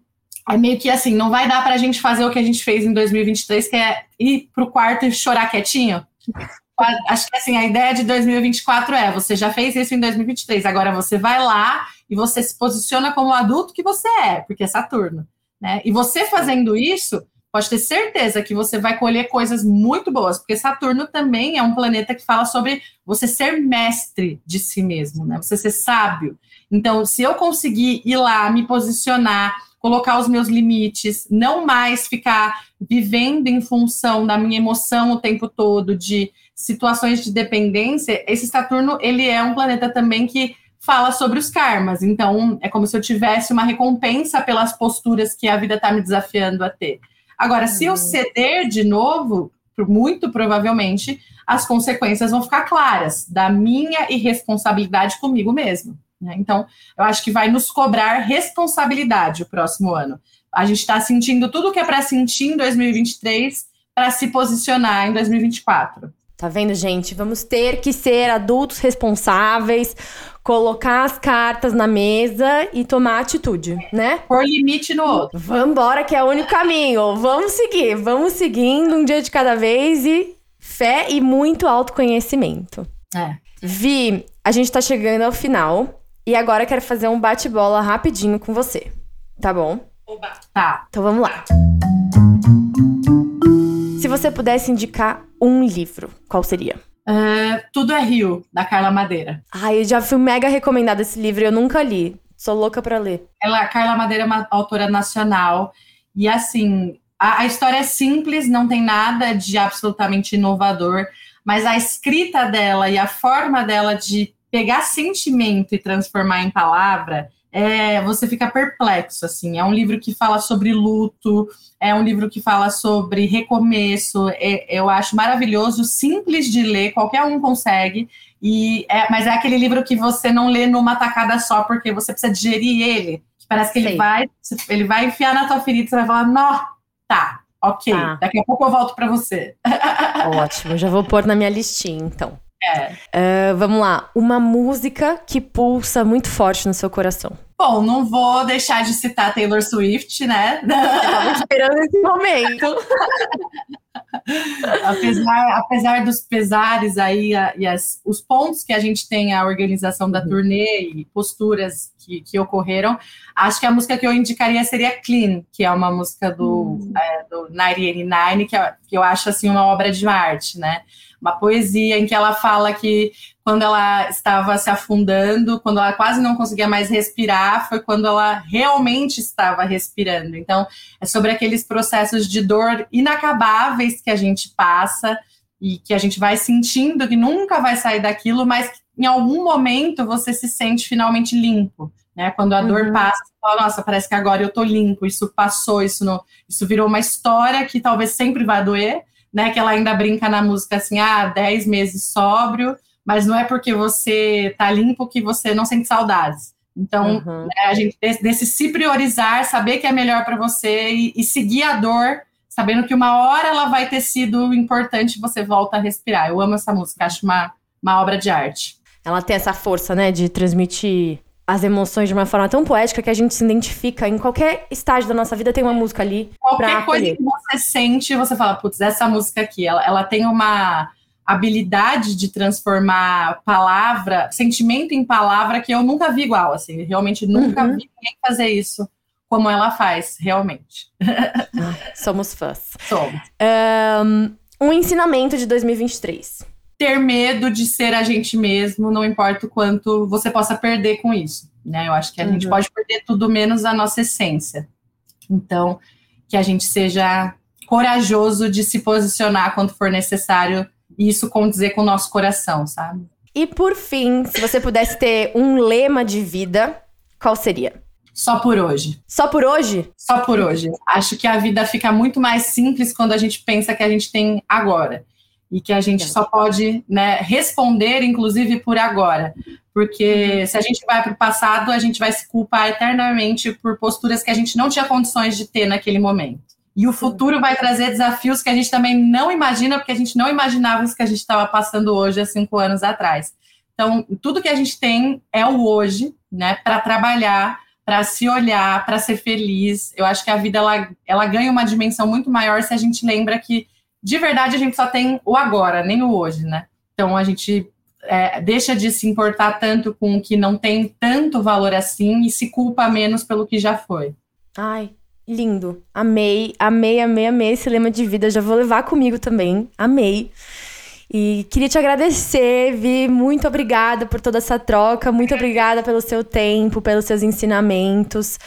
é meio que assim, não vai dar para a gente fazer o que a gente fez em 2023, que é ir para o quarto e chorar quietinho. Acho que assim, a ideia de 2024 é: você já fez isso em 2023, agora você vai lá e você se posiciona como o adulto que você é, porque é Saturno. Né? E você fazendo isso, pode ter certeza que você vai colher coisas muito boas, porque Saturno também é um planeta que fala sobre você ser mestre de si mesmo, né? Você ser sábio. Então, se eu conseguir ir lá, me posicionar, colocar os meus limites, não mais ficar vivendo em função da minha emoção o tempo todo, de situações de dependência, esse Saturno, ele é um planeta também que fala sobre os karmas. Então, é como se eu tivesse uma recompensa pelas posturas que a vida está me desafiando a ter. Agora, se eu uhum. ceder de novo, muito provavelmente as consequências vão ficar claras da minha irresponsabilidade comigo mesmo. Né? Então, eu acho que vai nos cobrar responsabilidade o próximo ano. A gente está sentindo tudo o que é para sentir em 2023 para se posicionar em 2024. Tá vendo, gente? Vamos ter que ser adultos responsáveis, colocar as cartas na mesa e tomar atitude, né? Por limite no outro. Vambora, que é o único caminho. Vamos seguir, vamos seguindo um dia de cada vez e fé e muito autoconhecimento. É. Vi, a gente tá chegando ao final e agora eu quero fazer um bate-bola rapidinho com você. Tá bom? Oba. Tá. Então vamos lá. Se você pudesse indicar um livro, qual seria? Uh, Tudo é Rio, da Carla Madeira. Ai, eu já fui mega recomendada esse livro, eu nunca li. Sou louca para ler. Ela, a Carla Madeira é uma autora nacional e assim, a, a história é simples, não tem nada de absolutamente inovador, mas a escrita dela e a forma dela de pegar sentimento e transformar em palavra é, você fica perplexo, assim. É um livro que fala sobre luto, é um livro que fala sobre recomeço. É, eu acho maravilhoso, simples de ler, qualquer um consegue. E é, mas é aquele livro que você não lê numa tacada só, porque você precisa digerir ele. Parece que ele vai, ele vai enfiar na tua ferida, você vai falar, não, tá, ok, tá. daqui a pouco eu volto para você. Ótimo, já vou pôr na minha listinha, então. É. Uh, vamos lá. Uma música que pulsa muito forte no seu coração. Bom, não vou deixar de citar Taylor Swift, né? Estava esperando esse momento. apesar, apesar dos pesares aí a, e as, os pontos que a gente tem a organização da uhum. turnê e posturas que, que ocorreram, acho que a música que eu indicaria seria Clean, que é uma música do, uhum. é, do 1989, que, é, que eu acho assim uma obra de arte, né? uma poesia em que ela fala que quando ela estava se afundando, quando ela quase não conseguia mais respirar, foi quando ela realmente estava respirando. Então, é sobre aqueles processos de dor inacabáveis que a gente passa e que a gente vai sentindo que nunca vai sair daquilo, mas em algum momento você se sente finalmente limpo. Né? Quando a uhum. dor passa, você fala, nossa, parece que agora eu tô limpo, isso passou, isso, não, isso virou uma história que talvez sempre vai doer, né? Que ela ainda brinca na música assim, ah, 10 meses sóbrio, mas não é porque você tá limpo que você não sente saudades. Então, uhum. né, a gente desse se priorizar, saber que é melhor para você e, e, seguir a dor, sabendo que uma hora ela vai ter sido importante, você volta a respirar. Eu amo essa música, acho uma, uma obra de arte. Ela tem essa força, né, de transmitir as emoções de uma forma tão poética que a gente se identifica em qualquer estágio da nossa vida tem uma música ali qualquer coisa que você sente você fala putz essa música aqui ela, ela tem uma habilidade de transformar palavra, sentimento em palavra que eu nunca vi igual, assim, realmente nunca uhum. vi ninguém fazer isso como ela faz, realmente. somos fãs. Somos. Um, um ensinamento de 2023. Ter medo de ser a gente mesmo, não importa o quanto você possa perder com isso. Né? Eu acho que a uhum. gente pode perder tudo menos a nossa essência. Então, que a gente seja corajoso de se posicionar quando for necessário isso condizer com o nosso coração, sabe? E por fim, se você pudesse ter um lema de vida, qual seria? Só por hoje. Só por hoje? Só por hoje. Acho que a vida fica muito mais simples quando a gente pensa que a gente tem agora. E que a gente só pode né, responder, inclusive, por agora. Porque uhum. se a gente vai para o passado, a gente vai se culpar eternamente por posturas que a gente não tinha condições de ter naquele momento. E o futuro vai trazer desafios que a gente também não imagina, porque a gente não imaginava isso que a gente estava passando hoje, há cinco anos atrás. Então, tudo que a gente tem é o hoje, né, para trabalhar, para se olhar, para ser feliz. Eu acho que a vida ela, ela ganha uma dimensão muito maior se a gente lembra que, de verdade, a gente só tem o agora, nem o hoje, né? Então, a gente é, deixa de se importar tanto com o que não tem tanto valor assim e se culpa menos pelo que já foi. Ai, Lindo. Amei, amei, amei, amei esse lema de vida. Já vou levar comigo também. Amei. E queria te agradecer, Vi. Muito obrigada por toda essa troca. Muito obrigada pelo seu tempo, pelos seus ensinamentos.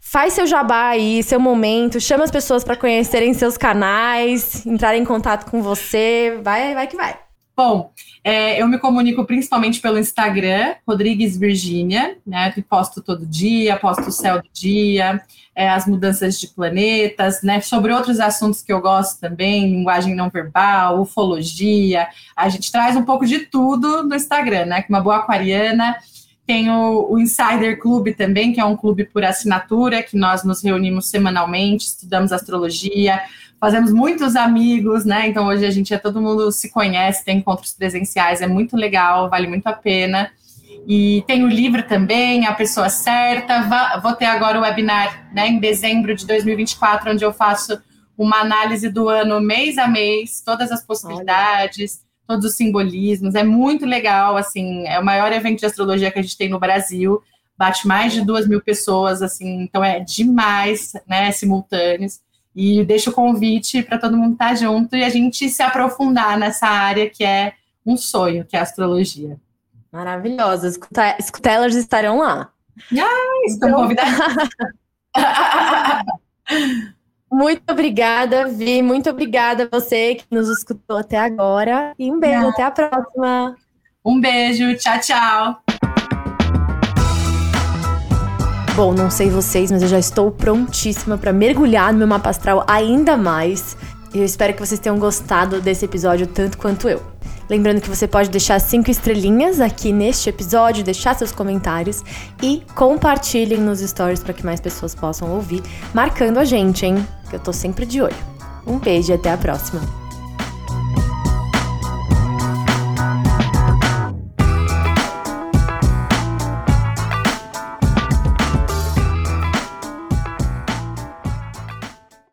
Faz seu jabá aí, seu momento. Chama as pessoas para conhecerem seus canais, entrarem em contato com você. Vai, vai que vai. Bom, é, eu me comunico principalmente pelo Instagram, Rodrigues Virgínia, né? Que posto todo dia, posto o céu do dia, é, as mudanças de planetas, né? Sobre outros assuntos que eu gosto também, linguagem não verbal, ufologia. A gente traz um pouco de tudo no Instagram, né? Que uma boa aquariana. Tem o, o Insider Clube também, que é um clube por assinatura, que nós nos reunimos semanalmente, estudamos astrologia, fazemos muitos amigos, né? Então hoje a gente é todo mundo se conhece, tem encontros presenciais, é muito legal, vale muito a pena. E tem o livro também, A Pessoa Certa. Vou ter agora o webinar né, em dezembro de 2024, onde eu faço uma análise do ano mês a mês, todas as possibilidades, Olha. todos os simbolismos. É muito legal, assim, é o maior evento de astrologia que a gente tem no Brasil. Bate mais de duas mil pessoas, assim, então é demais, né, simultâneos. E deixo o convite para todo mundo estar tá junto e a gente se aprofundar nessa área que é um sonho, que é a astrologia. Maravilhosa. Escuta, escutelas estarão lá. Ah, estão então... convidadas. Muito obrigada, Vi. Muito obrigada a você que nos escutou até agora. E um beijo, ah. até a próxima. Um beijo, tchau, tchau. Bom, não sei vocês, mas eu já estou prontíssima para mergulhar no meu mapa astral ainda mais. E eu espero que vocês tenham gostado desse episódio tanto quanto eu. Lembrando que você pode deixar cinco estrelinhas aqui neste episódio, deixar seus comentários e compartilhem nos stories para que mais pessoas possam ouvir, marcando a gente, hein? Que eu tô sempre de olho. Um beijo e até a próxima.